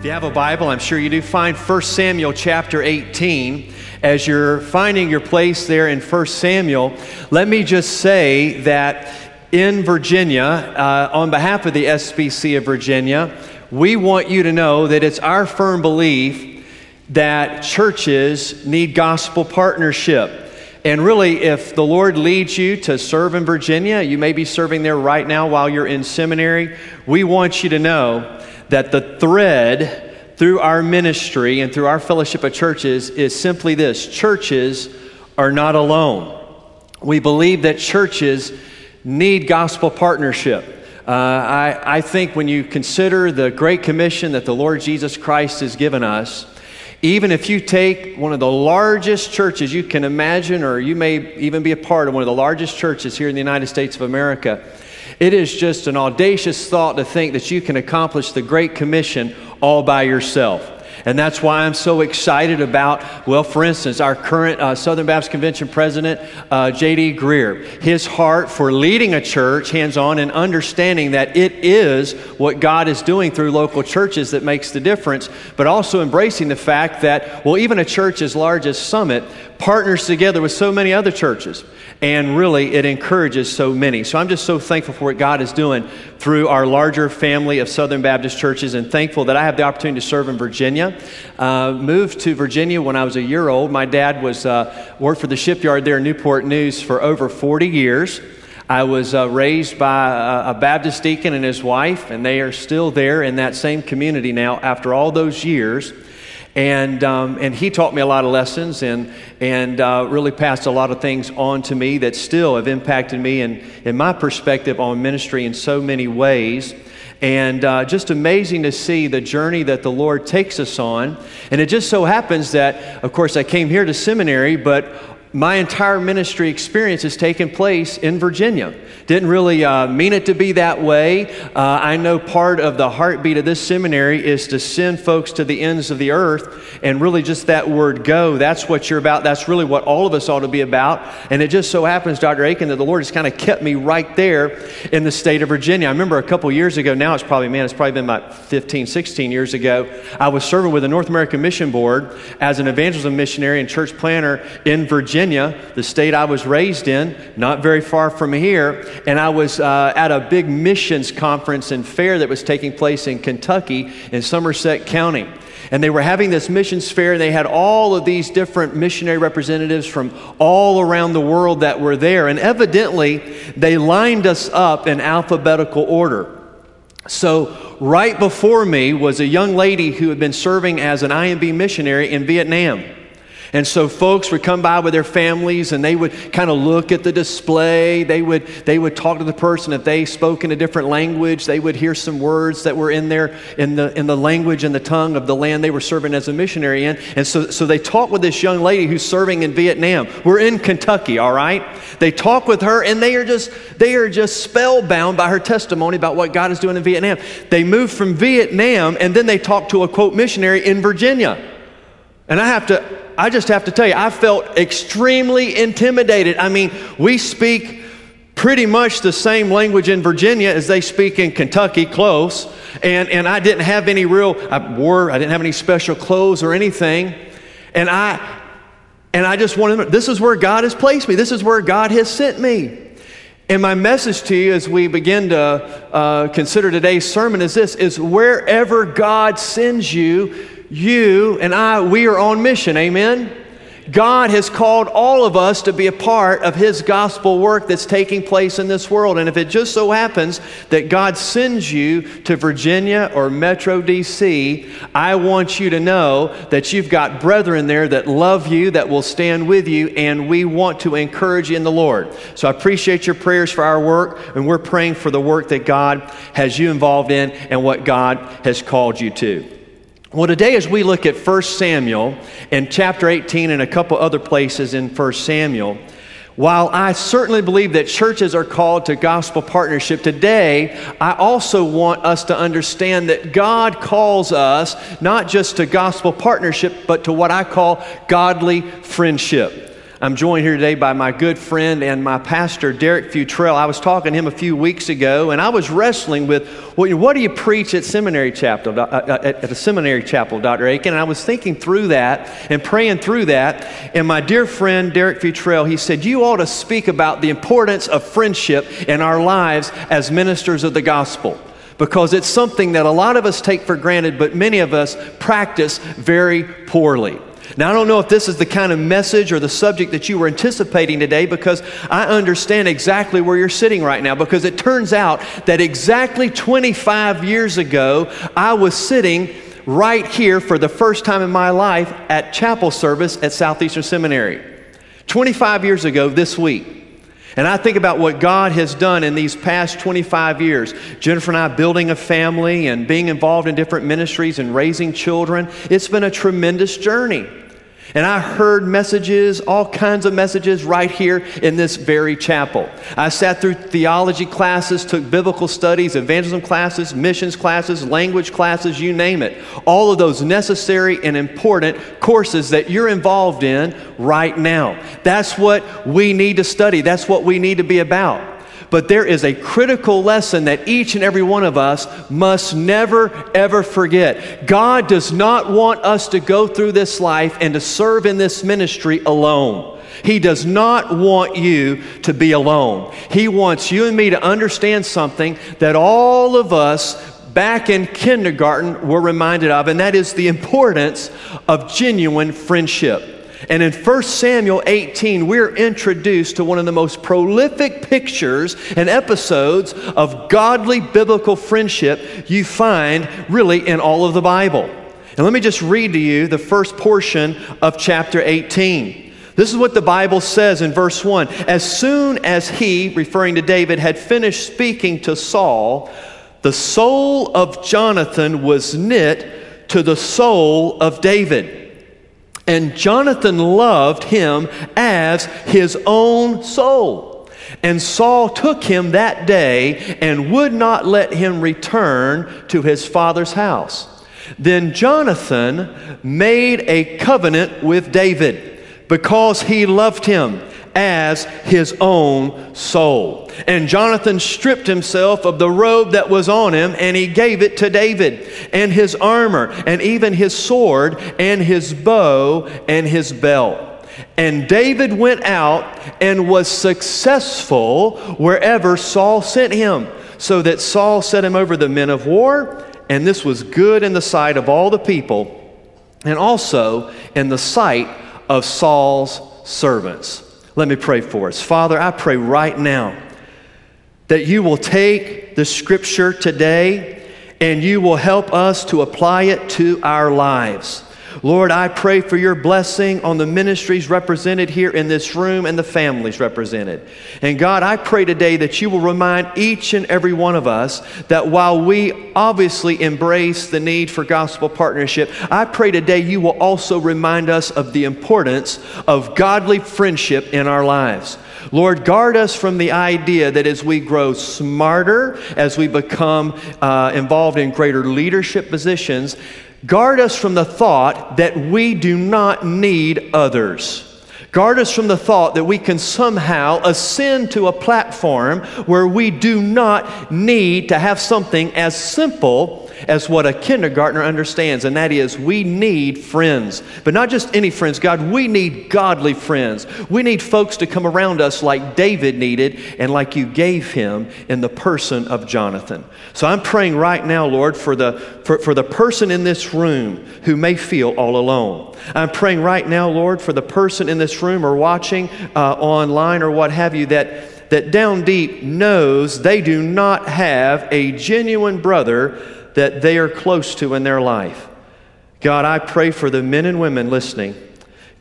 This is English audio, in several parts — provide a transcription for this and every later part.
If you have a Bible, I'm sure you do, find 1 Samuel chapter 18. As you're finding your place there in 1 Samuel, let me just say that in Virginia, uh, on behalf of the SBC of Virginia, we want you to know that it's our firm belief that churches need gospel partnership. And really, if the Lord leads you to serve in Virginia, you may be serving there right now while you're in seminary. We want you to know that the thread through our ministry and through our fellowship of churches is simply this churches are not alone. We believe that churches need gospel partnership. Uh, I, I think when you consider the great commission that the Lord Jesus Christ has given us, even if you take one of the largest churches you can imagine, or you may even be a part of one of the largest churches here in the United States of America, it is just an audacious thought to think that you can accomplish the Great Commission all by yourself. And that's why I'm so excited about, well, for instance, our current uh, Southern Baptist Convention president, uh, J.D. Greear. His heart for leading a church hands on and understanding that it is what God is doing through local churches that makes the difference, but also embracing the fact that, well, even a church as large as Summit partners together with so many other churches. And really, it encourages so many. So I'm just so thankful for what God is doing through our larger family of Southern Baptist churches and thankful that I have the opportunity to serve in Virginia. Uh, moved to Virginia when I was a year old. My dad was uh, worked for the shipyard there in Newport News for over 40 years. I was uh, raised by a, a Baptist deacon and his wife, and they are still there in that same community now after all those years. And, um, and he taught me a lot of lessons and, and uh, really passed a lot of things on to me that still have impacted me and in my perspective on ministry in so many ways. And uh, just amazing to see the journey that the Lord takes us on. And it just so happens that, of course, I came here to seminary, but my entire ministry experience has taken place in Virginia. Didn't really uh, mean it to be that way. Uh, I know part of the heartbeat of this seminary is to send folks to the ends of the earth, and really just that word go, that's what you're about. That's really what all of us ought to be about. And it just so happens, Dr. Akin, that the Lord has kind of kept me right there in the state of Virginia. I remember a couple years ago, now it's probably, man, it's probably been about 15, 16 years ago, I was serving with the North American Mission Board as an evangelism missionary and church planter in Virginia. Virginia, the state I was raised in, not very far from here, and I was uh, at a big missions conference and fair that was taking place in Kentucky in Somerset County. And they were having this missions fair, and they had all of these different missionary representatives from all around the world that were there. And evidently, they lined us up in alphabetical order. So, right before me was a young lady who had been serving as an IMB missionary in Vietnam. And so folks would come by with their families and they would kind of look at the display. They would, they would talk to the person. If they spoke in a different language, they would hear some words that were in there in the, in the language and the tongue of the land they were serving as a missionary in. And so, so they talked with this young lady who's serving in Vietnam. We're in Kentucky, all right? They talk with her and they are just, they are just spellbound by her testimony about what God is doing in Vietnam. They moved from Vietnam and then they talked to a quote missionary in Virginia. And I have to, I just have to tell you, I felt extremely intimidated. I mean, we speak pretty much the same language in Virginia as they speak in Kentucky, close. And, and I didn't have any real, I wore, I didn't have any special clothes or anything. And I, and I just wanted to, this is where God has placed me. This is where God has sent me. And my message to you as we begin to uh, consider today's sermon is this, is wherever God sends you, you and I, we are on mission. Amen? God has called all of us to be a part of His gospel work that's taking place in this world. And if it just so happens that God sends you to Virginia or Metro DC, I want you to know that you've got brethren there that love you, that will stand with you, and we want to encourage you in the Lord. So I appreciate your prayers for our work, and we're praying for the work that God has you involved in and what God has called you to. Well, today, as we look at 1 Samuel and chapter 18 and a couple other places in 1 Samuel, while I certainly believe that churches are called to gospel partnership, today I also want us to understand that God calls us not just to gospel partnership, but to what I call godly friendship. I'm joined here today by my good friend and my pastor, Derek Futrell. I was talking to him a few weeks ago, and I was wrestling with well, what do you preach at seminary chapel, uh, uh, at the seminary chapel, Dr. Akin? And I was thinking through that and praying through that. And my dear friend, Derek Futrell, he said, You ought to speak about the importance of friendship in our lives as ministers of the gospel because it's something that a lot of us take for granted, but many of us practice very poorly. Now, I don't know if this is the kind of message or the subject that you were anticipating today because I understand exactly where you're sitting right now. Because it turns out that exactly 25 years ago, I was sitting right here for the first time in my life at chapel service at Southeastern Seminary. 25 years ago this week. And I think about what God has done in these past 25 years. Jennifer and I building a family and being involved in different ministries and raising children. It's been a tremendous journey. And I heard messages, all kinds of messages, right here in this very chapel. I sat through theology classes, took biblical studies, evangelism classes, missions classes, language classes, you name it. All of those necessary and important courses that you're involved in right now. That's what we need to study, that's what we need to be about. But there is a critical lesson that each and every one of us must never, ever forget. God does not want us to go through this life and to serve in this ministry alone. He does not want you to be alone. He wants you and me to understand something that all of us back in kindergarten were reminded of, and that is the importance of genuine friendship. And in 1 Samuel 18, we're introduced to one of the most prolific pictures and episodes of godly biblical friendship you find really in all of the Bible. And let me just read to you the first portion of chapter 18. This is what the Bible says in verse 1. As soon as he, referring to David, had finished speaking to Saul, the soul of Jonathan was knit to the soul of David. And Jonathan loved him as his own soul. And Saul took him that day and would not let him return to his father's house. Then Jonathan made a covenant with David because he loved him as his own soul. And Jonathan stripped himself of the robe that was on him, and he gave it to David, and his armor, and even his sword, and his bow, and his belt. And David went out and was successful wherever Saul sent him, so that Saul set him over the men of war, and this was good in the sight of all the people, and also in the sight of Saul's servants. Let me pray for us. Father, I pray right now that you will take the scripture today and you will help us to apply it to our lives. Lord, I pray for your blessing on the ministries represented here in this room and the families represented. And God, I pray today that you will remind each and every one of us that while we obviously embrace the need for gospel partnership, I pray today you will also remind us of the importance of godly friendship in our lives. Lord, guard us from the idea that as we grow smarter, as we become uh, involved in greater leadership positions, Guard us from the thought that we do not need others. Guard us from the thought that we can somehow ascend to a platform where we do not need to have something as simple as what a kindergartner understands, and that is we need friends. But not just any friends, God, we need godly friends. We need folks to come around us like David needed and like you gave him in the person of Jonathan. So I'm praying right now, Lord, for the, for, for the person in this room who may feel all alone. I'm praying right now, Lord, for the person in this room or watching uh, online or what have you that, that down deep knows they do not have a genuine brother that they are close to in their life. God, I pray for the men and women listening.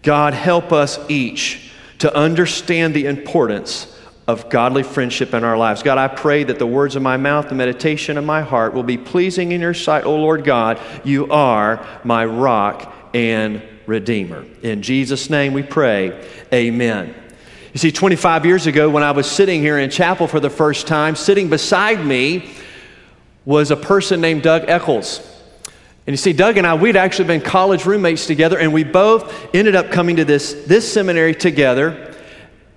God, help us each to understand the importance of godly friendship in our lives. God, I pray that the words of my mouth, the meditation of my heart will be pleasing in your sight, O Lord God. You are my rock and redeemer. In Jesus' name we pray. Amen. You see, 25 years ago, when I was sitting here in chapel for the first time, sitting beside me was a person named Doug Eccles. And you see, Doug and I, we'd actually been college roommates together, and we both ended up coming to this, this seminary together,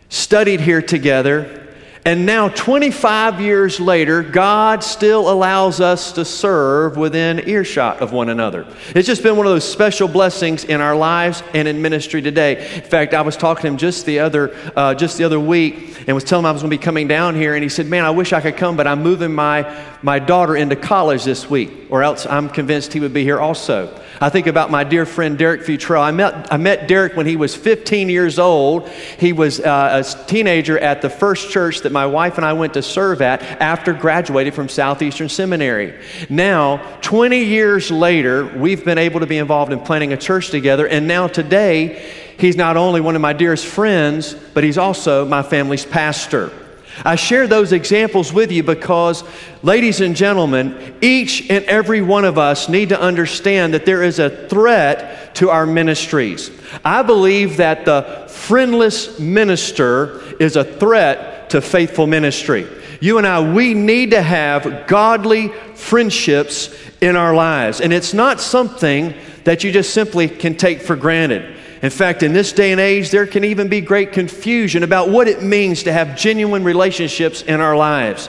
studied here together, and now, 25 years later, God still allows us to serve within earshot of one another. It's just been one of those special blessings in our lives and in ministry today. In fact, I was talking to him just the other, uh, just the other week and was telling him I was going to be coming down here. And he said, Man, I wish I could come, but I'm moving my, my daughter into college this week, or else I'm convinced he would be here also. I think about my dear friend Derek Futrell. I met, I met Derek when he was 15 years old. He was uh, a teenager at the first church that my wife and I went to serve at after graduating from Southeastern Seminary. Now, 20 years later, we've been able to be involved in planning a church together, and now today, he's not only one of my dearest friends, but he's also my family's pastor. I share those examples with you because, ladies and gentlemen, each and every one of us need to understand that there is a threat to our ministries. I believe that the friendless minister is a threat to faithful ministry. You and I, we need to have godly friendships in our lives. And it's not something that you just simply can take for granted. In fact, in this day and age, there can even be great confusion about what it means to have genuine relationships in our lives.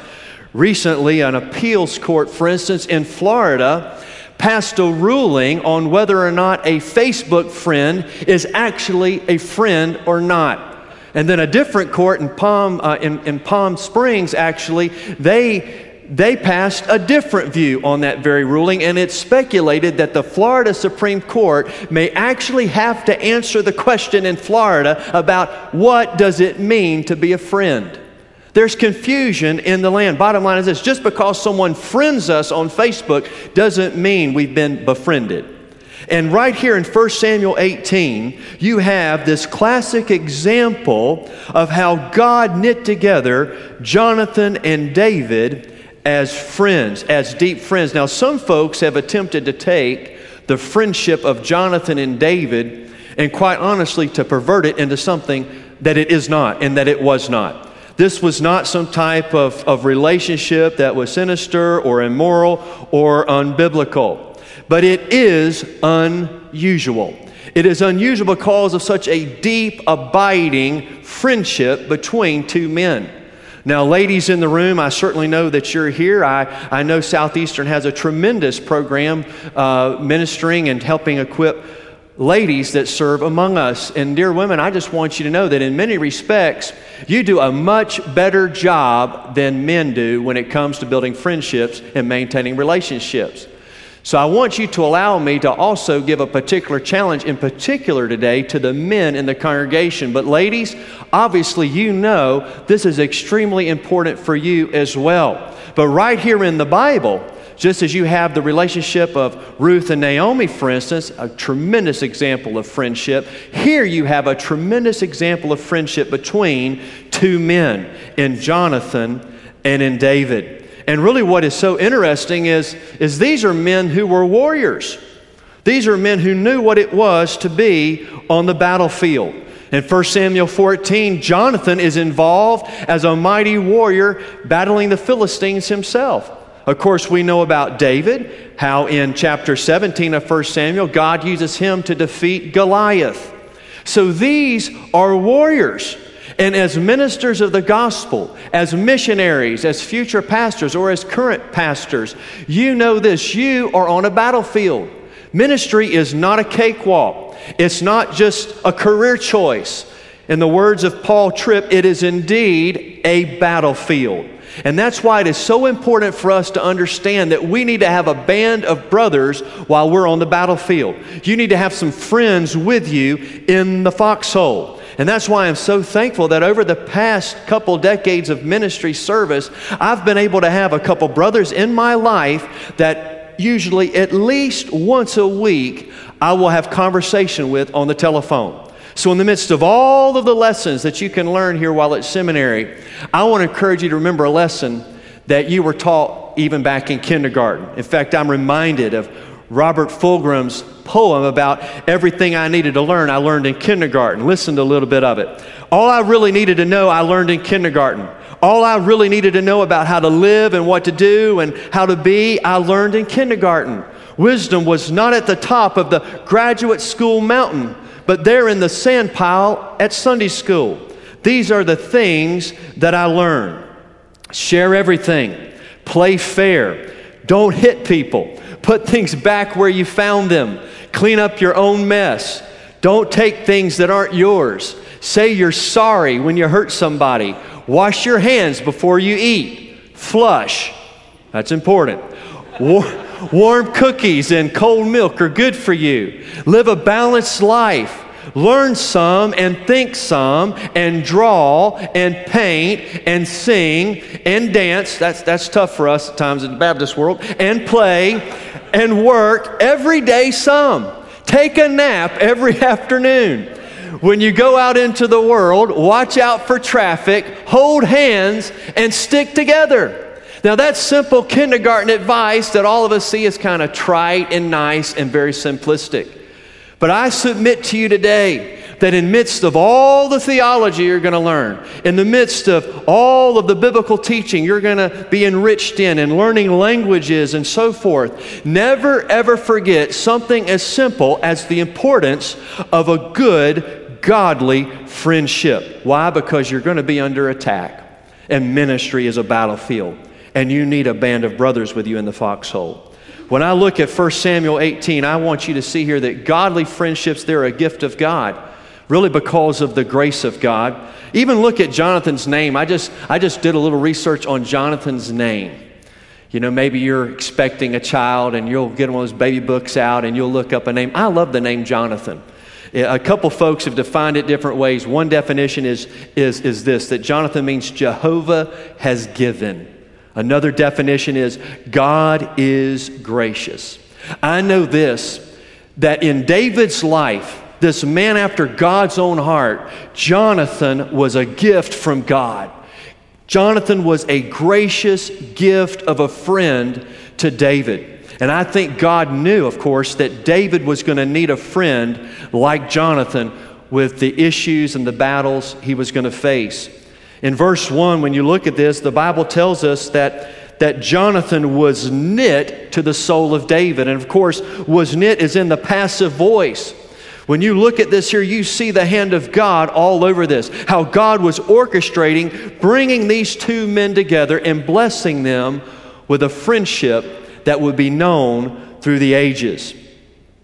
Recently, an appeals court, for instance, in Florida, passed a ruling on whether or not a Facebook friend is actually a friend or not. And then a different court in Palm, uh, in, in Palm Springs, actually, they they passed a different view on that very ruling, and it's speculated that the Florida Supreme Court may actually have to answer the question in Florida about what does it mean to be a friend. There's confusion in the land. Bottom line is this just because someone friends us on Facebook doesn't mean we've been befriended. And right here in 1 Samuel 18, you have this classic example of how God knit together Jonathan and David as friends, as deep friends. Now, some folks have attempted to take the friendship of Jonathan and David and, quite honestly, to pervert it into something that it is not and that it was not. This was not some type of, of relationship that was sinister or immoral or unbiblical, but it is unusual. It is unusual because of such a deep, abiding friendship between two men. Now, ladies in the room, I certainly know that you're here. I, I know Southeastern has a tremendous program uh, ministering and helping equip ladies that serve among us. And, dear women, I just want you to know that in many respects, you do a much better job than men do when it comes to building friendships and maintaining relationships. So I want you to allow me to also give a particular challenge, in particular today, to the men in the congregation. But ladies, obviously you know this is extremely important for you as well. But right here in the Bible, just as you have the relationship of Ruth and Naomi, for instance, a tremendous example of friendship, here you have a tremendous example of friendship between two men in Jonathan and in David. And really, what is so interesting is, is these are men who were warriors. These are men who knew what it was to be on the battlefield. In 1 Samuel 14, Jonathan is involved as a mighty warrior battling the Philistines himself. Of course, we know about David, how in chapter 17 of 1 Samuel, God uses him to defeat Goliath. So these are warriors. And as ministers of the gospel, as missionaries, as future pastors, or as current pastors, you know this you are on a battlefield. Ministry is not a cakewalk, it's not just a career choice. In the words of Paul Tripp, it is indeed a battlefield. And that's why it is so important for us to understand that we need to have a band of brothers while we're on the battlefield. You need to have some friends with you in the foxhole. And that's why I'm so thankful that over the past couple decades of ministry service, I've been able to have a couple brothers in my life that usually at least once a week I will have conversation with on the telephone. So, in the midst of all of the lessons that you can learn here while at seminary, I want to encourage you to remember a lesson that you were taught even back in kindergarten. In fact, I'm reminded of Robert Fulghum's poem about everything I needed to learn, I learned in kindergarten. Listened a little bit of it. All I really needed to know, I learned in kindergarten. All I really needed to know about how to live and what to do and how to be, I learned in kindergarten. Wisdom was not at the top of the graduate school mountain, but there in the sand pile at Sunday school. These are the things that I learned. Share everything. Play fair. Don't hit people. Put things back where you found them. Clean up your own mess. Don't take things that aren't yours. Say you're sorry when you hurt somebody. Wash your hands before you eat. Flush. That's important. Warm cookies and cold milk are good for you. Live a balanced life. Learn some and think some and draw and paint and sing and dance. That's, that's tough for us at times in the Baptist world. And play and work every day some. Take a nap every afternoon. When you go out into the world, watch out for traffic, hold hands, and stick together. Now, that's simple kindergarten advice that all of us see as kind of trite and nice and very simplistic. But I submit to you today that in midst of all the theology you're going to learn, in the midst of all of the biblical teaching you're going to be enriched in and learning languages and so forth, never ever forget something as simple as the importance of a good, godly friendship. Why? Because you're going to be under attack, and ministry is a battlefield and you need a band of brothers with you in the foxhole. When I look at 1 Samuel 18, I want you to see here that godly friendships, they're a gift of God, really because of the grace of God. Even look at Jonathan's name. I just, I just did a little research on Jonathan's name. You know, maybe you're expecting a child and you'll get one of those baby books out and you'll look up a name. I love the name Jonathan. A couple folks have defined it different ways. One definition is, is, is this that Jonathan means Jehovah has given. Another definition is God is gracious. I know this that in David's life, this man after God's own heart, Jonathan was a gift from God. Jonathan was a gracious gift of a friend to David. And I think God knew, of course, that David was going to need a friend like Jonathan with the issues and the battles he was going to face. In verse 1, when you look at this, the Bible tells us that, that Jonathan was knit to the soul of David. And of course, was knit is in the passive voice. When you look at this here, you see the hand of God all over this. How God was orchestrating, bringing these two men together and blessing them with a friendship that would be known through the ages.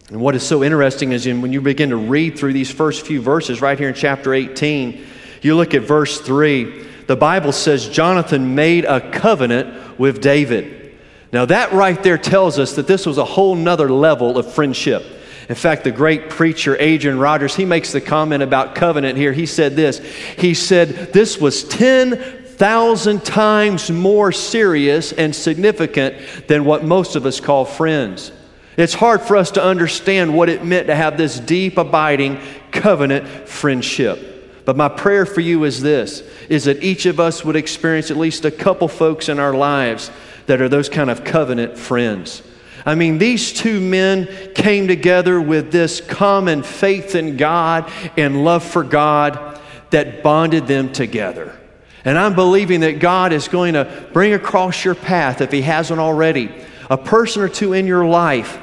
And what is so interesting is when you begin to read through these first few verses right here in chapter 18, you look at verse 3, the Bible says Jonathan made a covenant with David. Now, that right there tells us that this was a whole nother level of friendship. In fact, the great preacher Adrian Rogers, he makes the comment about covenant here. He said this He said, This was 10,000 times more serious and significant than what most of us call friends. It's hard for us to understand what it meant to have this deep, abiding covenant friendship. But my prayer for you is this is that each of us would experience at least a couple folks in our lives that are those kind of covenant friends. I mean, these two men came together with this common faith in God and love for God that bonded them together. And I'm believing that God is going to bring across your path, if He hasn't already, a person or two in your life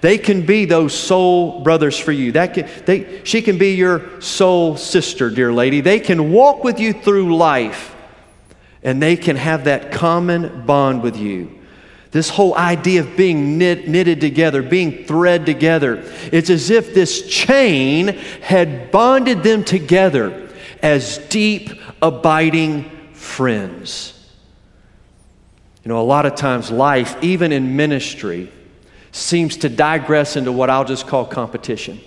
they can be those soul brothers for you. That can, they, she can be your soul sister, dear lady. They can walk with you through life and they can have that common bond with you. This whole idea of being knit, knitted together, being thread together, it's as if this chain had bonded them together as deep, abiding friends. You know, a lot of times, life, even in ministry, seems to digress into what I'll just call competition.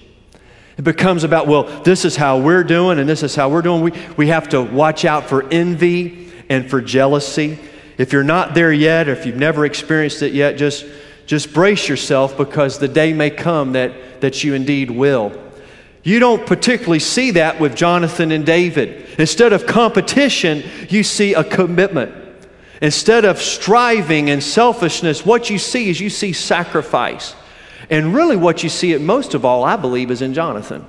It becomes about, well, this is how we're doing and this is how we're doing. We, we have to watch out for envy and for jealousy. If you're not there yet, or if you've never experienced it yet, just, just brace yourself because the day may come that, that you indeed will. You don't particularly see that with Jonathan and David. Instead of competition, you see a commitment. Instead of striving and selfishness, what you see is you see sacrifice. And really, what you see it most of all, I believe, is in Jonathan.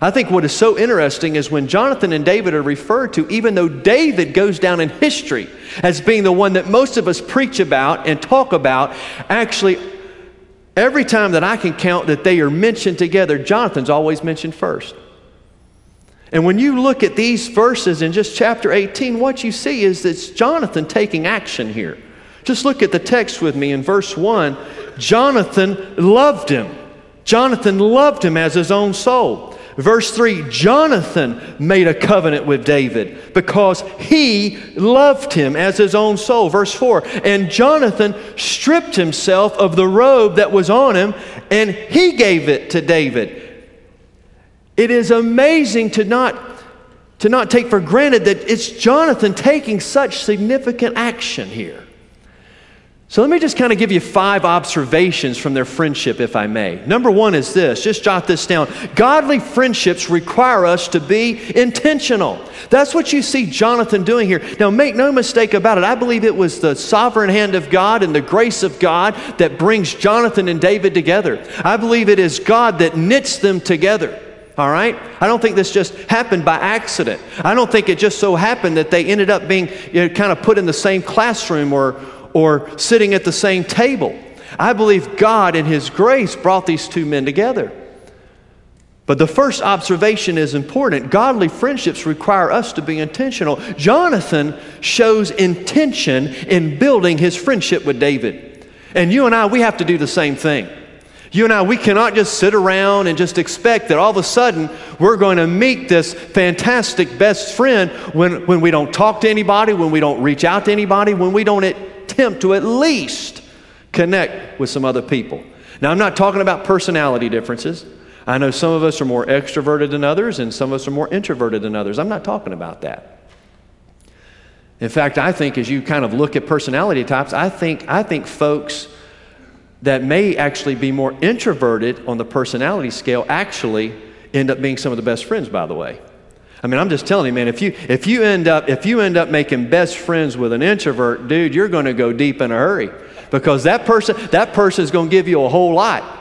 I think what is so interesting is when Jonathan and David are referred to, even though David goes down in history as being the one that most of us preach about and talk about, actually, every time that I can count that they are mentioned together, Jonathan's always mentioned first. And when you look at these verses in just chapter 18, what you see is it's Jonathan taking action here. Just look at the text with me in verse 1. Jonathan loved him. Jonathan loved him as his own soul. Verse 3 Jonathan made a covenant with David because he loved him as his own soul. Verse 4 And Jonathan stripped himself of the robe that was on him and he gave it to David. It is amazing to not, to not take for granted that it's Jonathan taking such significant action here. So let me just kind of give you five observations from their friendship, if I may. Number one is this just jot this down. Godly friendships require us to be intentional. That's what you see Jonathan doing here. Now, make no mistake about it. I believe it was the sovereign hand of God and the grace of God that brings Jonathan and David together. I believe it is God that knits them together. All right? I don't think this just happened by accident. I don't think it just so happened that they ended up being you know, kind of put in the same classroom or, or sitting at the same table. I believe God, in His grace, brought these two men together. But the first observation is important. Godly friendships require us to be intentional. Jonathan shows intention in building his friendship with David. And you and I, we have to do the same thing. You and I, we cannot just sit around and just expect that all of a sudden we're going to meet this fantastic best friend when, when we don't talk to anybody, when we don't reach out to anybody, when we don't attempt to at least connect with some other people. Now, I'm not talking about personality differences. I know some of us are more extroverted than others, and some of us are more introverted than others. I'm not talking about that. In fact, I think as you kind of look at personality types, I think, I think folks that may actually be more introverted on the personality scale actually end up being some of the best friends, by the way. I mean, I'm just telling you, man, if you, if you, end, up, if you end up making best friends with an introvert, dude, you're going to go deep in a hurry because that person, that person is going to give you a whole lot.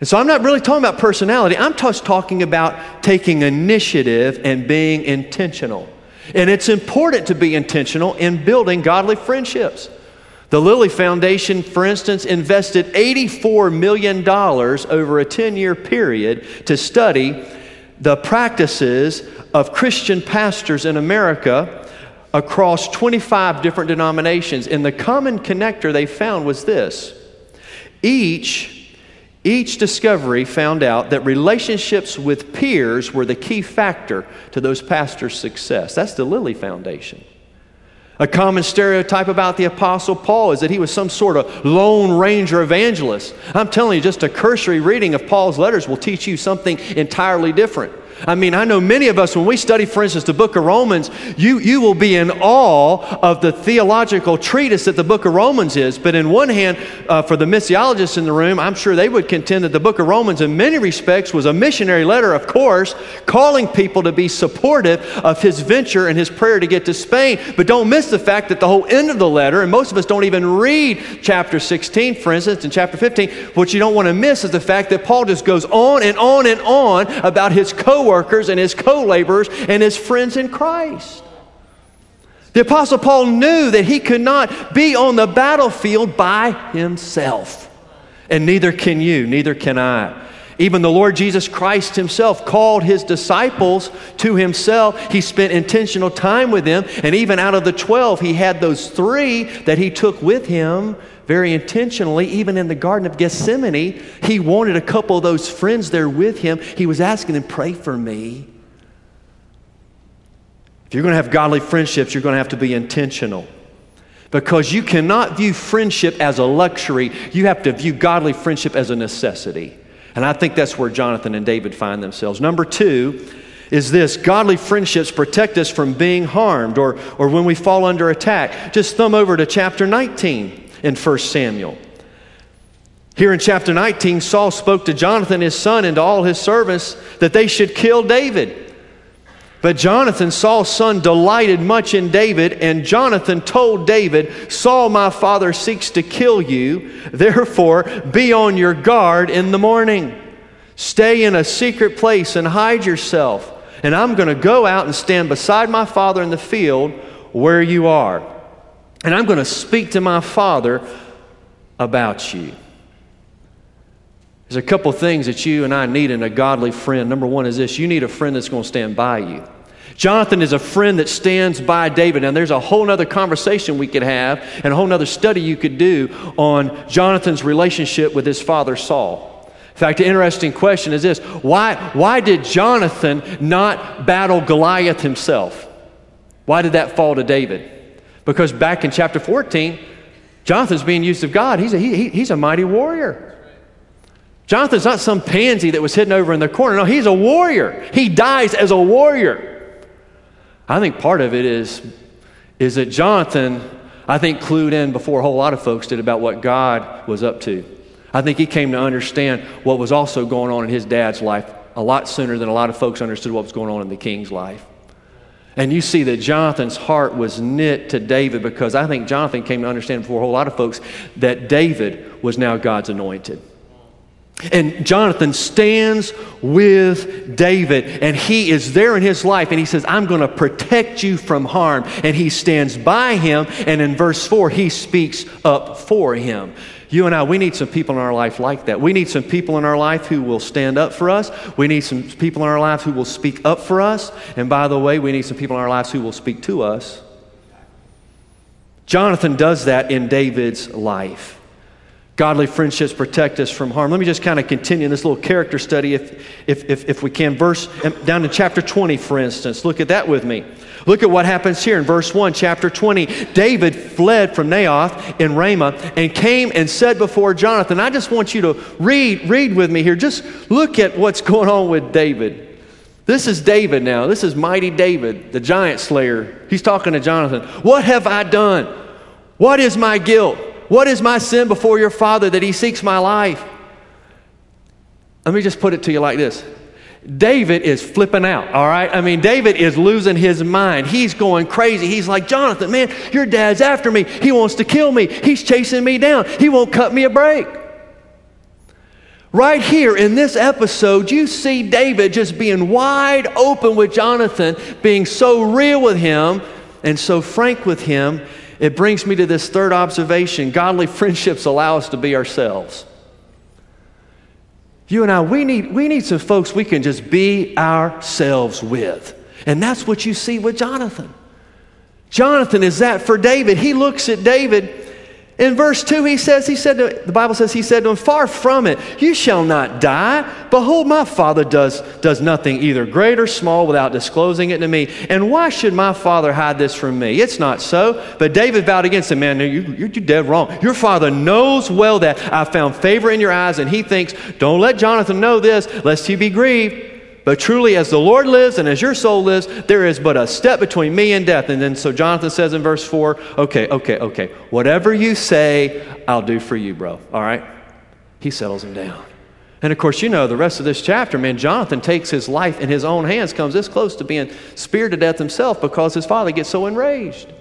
And so I'm not really talking about personality. I'm just talking about taking initiative and being intentional. And it's important to be intentional in building godly friendships. The Lilly Foundation, for instance, invested $84 million over a 10 year period to study the practices of Christian pastors in America across 25 different denominations. And the common connector they found was this each, each discovery found out that relationships with peers were the key factor to those pastors' success. That's the Lilly Foundation. A common stereotype about the Apostle Paul is that he was some sort of lone ranger evangelist. I'm telling you, just a cursory reading of Paul's letters will teach you something entirely different. I mean, I know many of us, when we study, for instance, the book of Romans, you, you will be in awe of the theological treatise that the book of Romans is. But in one hand, uh, for the missiologists in the room, I'm sure they would contend that the book of Romans, in many respects, was a missionary letter, of course, calling people to be supportive of his venture and his prayer to get to Spain. But don't miss the fact that the whole end of the letter, and most of us don't even read chapter 16, for instance, and chapter 15, what you don't want to miss is the fact that Paul just goes on and on and on about his co workers and his co laborers and his friends in Christ. The Apostle Paul knew that he could not be on the battlefield by himself. And neither can you, neither can I. Even the Lord Jesus Christ himself called his disciples to himself. He spent intentional time with them. And even out of the 12, he had those three that he took with him very intentionally, even in the Garden of Gethsemane, he wanted a couple of those friends there with him. He was asking them, Pray for me. If you're going to have godly friendships, you're going to have to be intentional. Because you cannot view friendship as a luxury, you have to view godly friendship as a necessity. And I think that's where Jonathan and David find themselves. Number two is this godly friendships protect us from being harmed or, or when we fall under attack. Just thumb over to chapter 19 in 1 Samuel. Here in chapter 19, Saul spoke to Jonathan, his son, and to all his servants that they should kill David. But Jonathan, Saul's son, delighted much in David, and Jonathan told David, Saul, my father, seeks to kill you. Therefore, be on your guard in the morning. Stay in a secret place and hide yourself. And I'm going to go out and stand beside my father in the field where you are. And I'm going to speak to my father about you. There's a couple things that you and I need in a godly friend. Number one is this you need a friend that's going to stand by you. Jonathan is a friend that stands by David. And there's a whole other conversation we could have and a whole other study you could do on Jonathan's relationship with his father Saul. In fact, the interesting question is this why, why did Jonathan not battle Goliath himself? Why did that fall to David? Because back in chapter 14, Jonathan's being used of God. He's a, he, he's a mighty warrior. Jonathan's not some pansy that was hidden over in the corner. No, he's a warrior. He dies as a warrior. I think part of it is, is that Jonathan, I think, clued in before a whole lot of folks did about what God was up to. I think he came to understand what was also going on in his dad's life a lot sooner than a lot of folks understood what was going on in the king's life. And you see that Jonathan's heart was knit to David because I think Jonathan came to understand before a whole lot of folks that David was now God's anointed. And Jonathan stands with David, and he is there in his life, and he says, I'm going to protect you from harm. And he stands by him, and in verse 4, he speaks up for him. You and I, we need some people in our life like that. We need some people in our life who will stand up for us. We need some people in our lives who will speak up for us. And by the way, we need some people in our lives who will speak to us. Jonathan does that in David's life. Godly friendships protect us from harm. Let me just kind of continue in this little character study if, if, if, if we can. Verse um, down in chapter 20, for instance. Look at that with me. Look at what happens here in verse 1, chapter 20. David fled from Naioth in Ramah and came and said before Jonathan. I just want you to read, read with me here. Just look at what's going on with David. This is David now. This is mighty David, the giant slayer. He's talking to Jonathan. What have I done? What is my guilt? What is my sin before your Father that he seeks my life? Let me just put it to you like this David is flipping out, all right? I mean, David is losing his mind. He's going crazy. He's like, Jonathan, man, your dad's after me. He wants to kill me. He's chasing me down. He won't cut me a break. Right here in this episode, you see David just being wide open with Jonathan, being so real with him and so frank with him it brings me to this third observation godly friendships allow us to be ourselves. You and I, we need, we need some folks we can just be ourselves with. And that's what you see with Jonathan. Jonathan is that for David. He looks at David in verse 2, he says, he said to, the Bible says, he said to him, Far from it, you shall not die. Behold, my father does, does nothing either great or small without disclosing it to me. And why should my father hide this from me? It's not so. But David vowed against him, Man, you, you're, you're dead wrong. Your father knows well that I found favor in your eyes, and he thinks, Don't let Jonathan know this, lest he be grieved. But truly, as the Lord lives and as your soul lives, there is but a step between me and death. And then so Jonathan says in verse 4, okay, okay, okay, whatever you say, I'll do for you, bro. All right? He settles him down. And of course, you know the rest of this chapter, man, Jonathan takes his life in his own hands, comes this close to being speared to death himself because his father gets so enraged.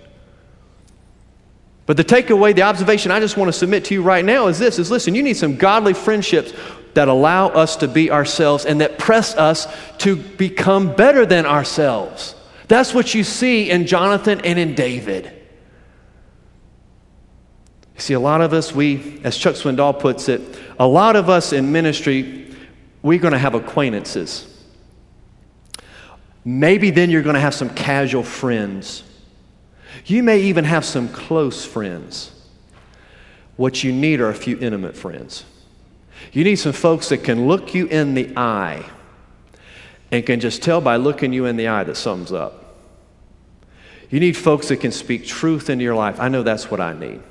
But the takeaway, the observation I just want to submit to you right now is this is listen, you need some godly friendships that allow us to be ourselves and that press us to become better than ourselves. That's what you see in Jonathan and in David. You see, a lot of us, we, as Chuck Swindoll puts it, a lot of us in ministry, we're going to have acquaintances. Maybe then you're going to have some casual friends. You may even have some close friends. What you need are a few intimate friends. You need some folks that can look you in the eye and can just tell by looking you in the eye that something's up. You need folks that can speak truth into your life. I know that's what I need.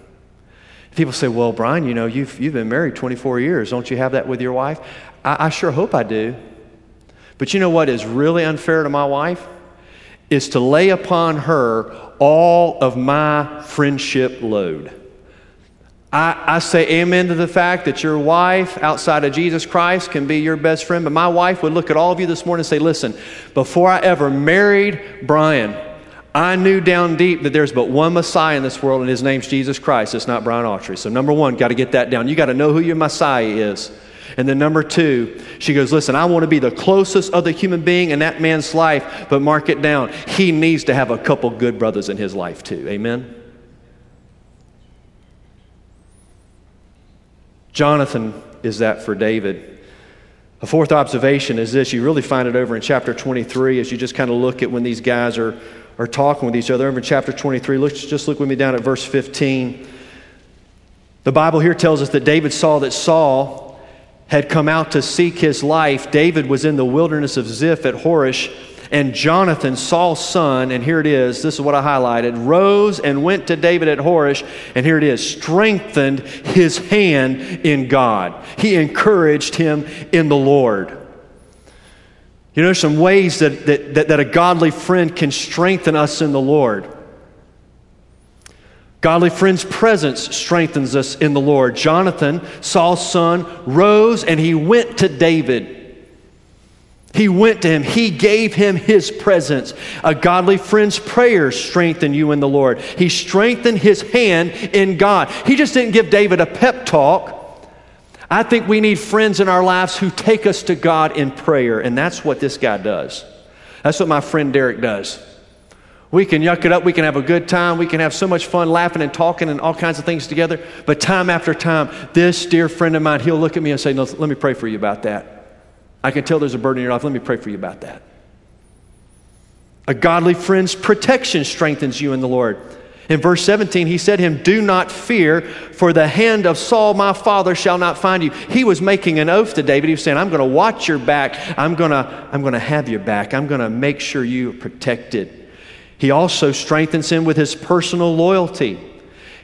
People say, Well, Brian, you know, you've, you've been married 24 years. Don't you have that with your wife? I, I sure hope I do. But you know what is really unfair to my wife? Is to lay upon her all of my friendship load. I, I say amen to the fact that your wife, outside of Jesus Christ, can be your best friend. But my wife would look at all of you this morning and say, Listen, before I ever married Brian, I knew down deep that there's but one Messiah in this world, and his name's Jesus Christ. It's not Brian Autry. So, number one, got to get that down. You got to know who your Messiah is. And then number two, she goes, Listen, I want to be the closest other human being in that man's life, but mark it down. He needs to have a couple good brothers in his life too. Amen? Jonathan is that for David. A fourth observation is this you really find it over in chapter 23 as you just kind of look at when these guys are, are talking with each other. Over in chapter 23, look, just look with me down at verse 15. The Bible here tells us that David saw that Saul had come out to seek his life. David was in the wilderness of Ziph at Horesh and Jonathan, Saul's son, and here it is, this is what I highlighted, rose and went to David at Horesh, and here it is, strengthened his hand in God. He encouraged him in the Lord. You know, some ways that, that, that, that a godly friend can strengthen us in the Lord. Godly friend's presence strengthens us in the Lord. Jonathan, Saul's son, rose and he went to David. He went to him. He gave him his presence. A godly friend's prayers strengthen you in the Lord. He strengthened his hand in God. He just didn't give David a pep talk. I think we need friends in our lives who take us to God in prayer, and that's what this guy does. That's what my friend Derek does. We can yuck it up, we can have a good time, we can have so much fun laughing and talking and all kinds of things together, but time after time, this dear friend of mine, he'll look at me and say, No, let me pray for you about that. I can tell there's a burden in your life. Let me pray for you about that. A godly friend's protection strengthens you in the Lord. In verse 17, he said to him, Do not fear, for the hand of Saul my father shall not find you. He was making an oath to David. He was saying, I'm going to watch your back. I'm going to, I'm going to have your back. I'm going to make sure you're protected. He also strengthens him with his personal loyalty.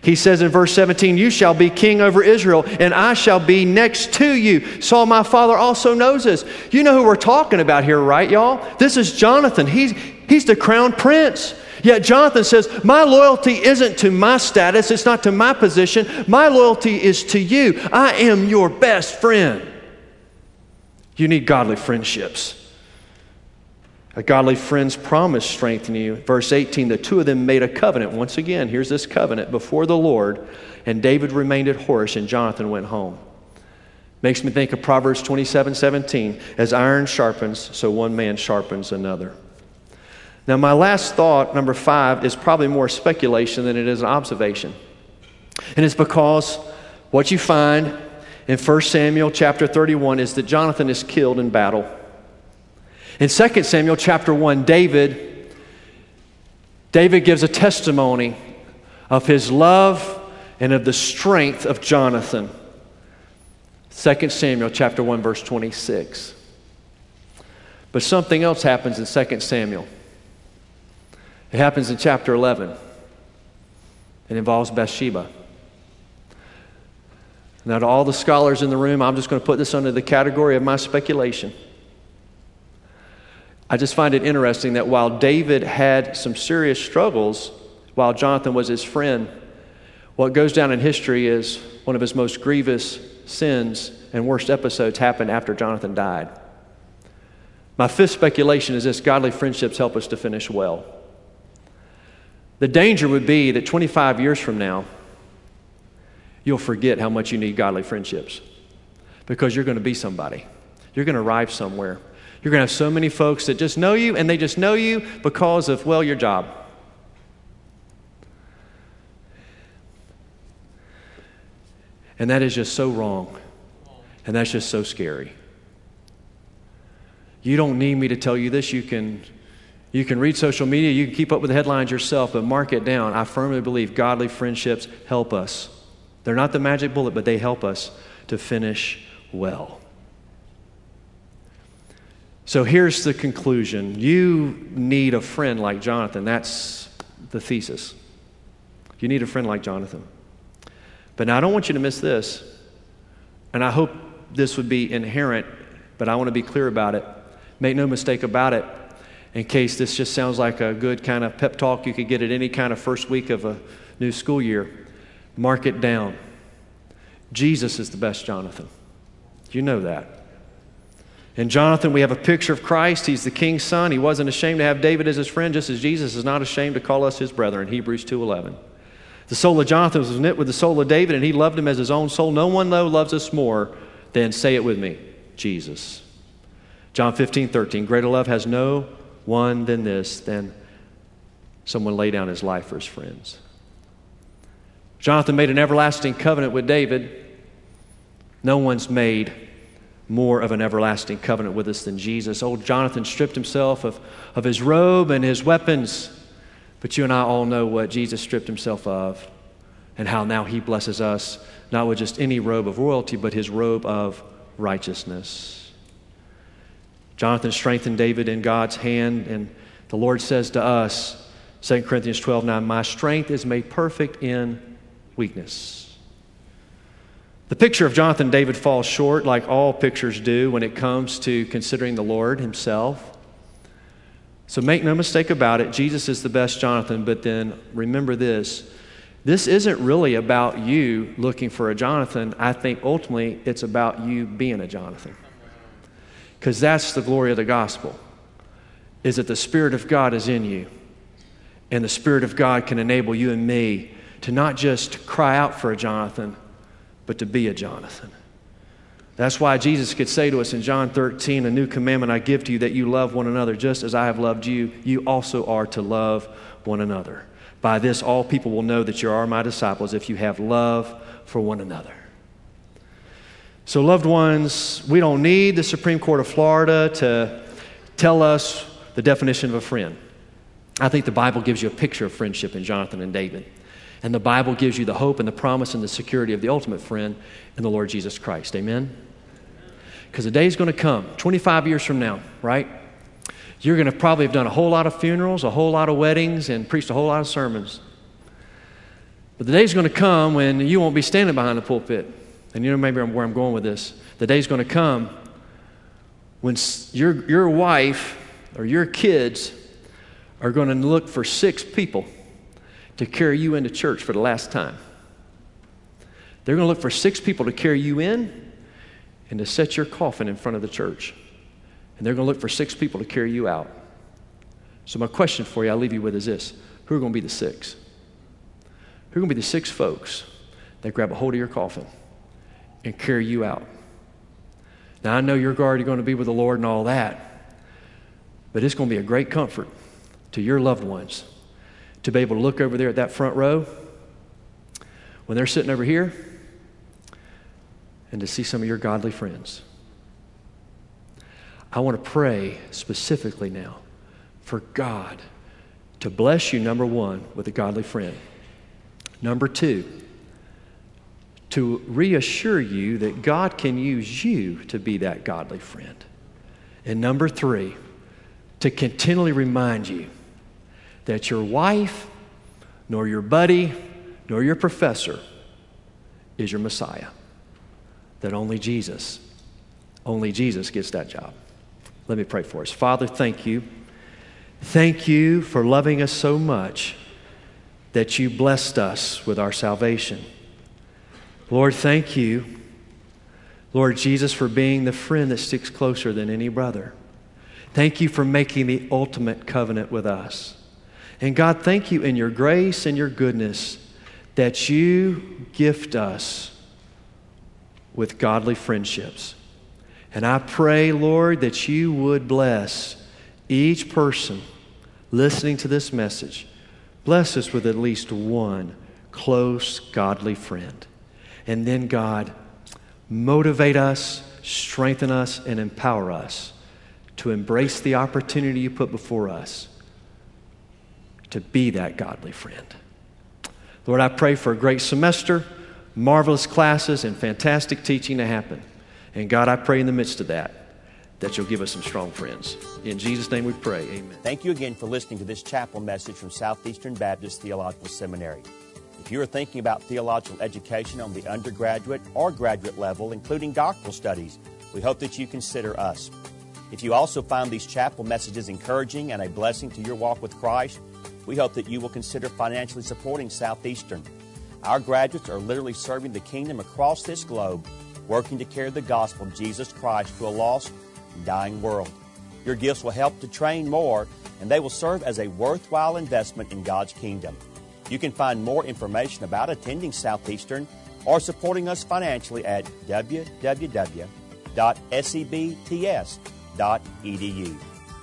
He says in verse 17, You shall be king over Israel, and I shall be next to you. Saul, my father, also knows this. You know who we're talking about here, right, y'all? This is Jonathan. He's, he's the crown prince. Yet Jonathan says, My loyalty isn't to my status, it's not to my position. My loyalty is to you. I am your best friend. You need godly friendships. A godly friend's promise strengthen you. Verse 18, the two of them made a covenant. Once again, here's this covenant before the Lord, and David remained at Horesh, and Jonathan went home. Makes me think of Proverbs 27 17. As iron sharpens, so one man sharpens another. Now, my last thought, number five, is probably more speculation than it is an observation. And it's because what you find in 1 Samuel chapter 31 is that Jonathan is killed in battle. In 2 Samuel chapter 1, David, David gives a testimony of his love and of the strength of Jonathan. 2 Samuel chapter 1 verse 26. But something else happens in 2 Samuel. It happens in chapter 11. It involves Bathsheba. Now, to all the scholars in the room, I'm just going to put this under the category of my speculation. I just find it interesting that while David had some serious struggles, while Jonathan was his friend, what goes down in history is one of his most grievous sins and worst episodes happened after Jonathan died. My fifth speculation is this godly friendships help us to finish well. The danger would be that 25 years from now, you'll forget how much you need godly friendships because you're going to be somebody. You're going to arrive somewhere. You're going to have so many folks that just know you, and they just know you because of, well, your job. And that is just so wrong. And that's just so scary. You don't need me to tell you this. You can, you can read social media, you can keep up with the headlines yourself, but mark it down. I firmly believe godly friendships help us. They're not the magic bullet, but they help us to finish well. So here's the conclusion you need a friend like Jonathan. That's the thesis. You need a friend like Jonathan. But now I don't want you to miss this, and I hope this would be inherent, but I want to be clear about it. Make no mistake about it, in case this just sounds like a good kind of pep talk you could get at any kind of first week of a new school year. Mark it down. Jesus is the best Jonathan. You know that. In Jonathan, we have a picture of Christ. He's the king's son. He wasn't ashamed to have David as his friend, just as Jesus is not ashamed to call us his brethren. Hebrews 2.11. The soul of Jonathan was knit with the soul of David, and he loved him as his own soul. No one, though, loves us more than, say it with me, Jesus. John 15, 13. Greater love has no one than this, than someone lay down his life for his friends. Jonathan made an everlasting covenant with David. No one's made more of an everlasting covenant with us than Jesus. Old Jonathan stripped himself of, of his robe and his weapons, but you and I all know what Jesus stripped himself of and how now he blesses us, not with just any robe of royalty, but his robe of righteousness. Jonathan strengthened David in God's hand, and the Lord says to us, 2 Corinthians 12 9, My strength is made perfect in weakness. The picture of Jonathan David falls short, like all pictures do, when it comes to considering the Lord Himself. So make no mistake about it, Jesus is the best Jonathan, but then remember this this isn't really about you looking for a Jonathan. I think ultimately it's about you being a Jonathan. Because that's the glory of the gospel, is that the Spirit of God is in you. And the Spirit of God can enable you and me to not just cry out for a Jonathan, but to be a Jonathan. That's why Jesus could say to us in John 13, A new commandment I give to you that you love one another just as I have loved you, you also are to love one another. By this, all people will know that you are my disciples if you have love for one another. So, loved ones, we don't need the Supreme Court of Florida to tell us the definition of a friend. I think the Bible gives you a picture of friendship in Jonathan and David. And the Bible gives you the hope and the promise and the security of the ultimate friend in the Lord Jesus Christ. Amen? Because the day is going to come, 25 years from now, right? You're going to probably have done a whole lot of funerals, a whole lot of weddings, and preached a whole lot of sermons. But the day is going to come when you won't be standing behind the pulpit. And you know maybe where I'm going with this. The day is going to come when your, your wife or your kids are going to look for six people to carry you into church for the last time. They're going to look for six people to carry you in and to set your coffin in front of the church. And they're going to look for six people to carry you out. So, my question for you, I'll leave you with is this Who are going to be the six? Who are going to be the six folks that grab a hold of your coffin and carry you out? Now, I know you're already going to be with the Lord and all that, but it's going to be a great comfort to your loved ones to be able to look over there at that front row when they're sitting over here and to see some of your godly friends. I want to pray specifically now for God to bless you, number one, with a godly friend. Number two, to reassure you that God can use you to be that godly friend. And number three, to continually remind you that your wife, nor your buddy, nor your professor is your Messiah. That only Jesus, only Jesus gets that job. Let me pray for us. Father, thank you. Thank you for loving us so much that you blessed us with our salvation. Lord, thank you, Lord Jesus, for being the friend that sticks closer than any brother. Thank you for making the ultimate covenant with us. And God, thank you in your grace and your goodness that you gift us with godly friendships. And I pray, Lord, that you would bless each person listening to this message. Bless us with at least one close, godly friend. And then, God, motivate us, strengthen us, and empower us to embrace the opportunity you put before us to be that godly friend. Lord, I pray for a great semester, marvelous classes, and fantastic teaching to happen. And God, I pray in the midst of that, that you'll give us some strong friends. In Jesus' name we pray. Amen. Thank you again for listening to this chapel message from Southeastern Baptist Theological Seminary. If you are thinking about theological education on the undergraduate or graduate level, including doctoral studies, we hope that you consider us. If you also find these chapel messages encouraging and a blessing to your walk with Christ, we hope that you will consider financially supporting Southeastern. Our graduates are literally serving the kingdom across this globe, working to carry the gospel of Jesus Christ to a lost dying world. Your gifts will help to train more, and they will serve as a worthwhile investment in God's kingdom. You can find more information about attending Southeastern or supporting us financially at www.sebts.edu.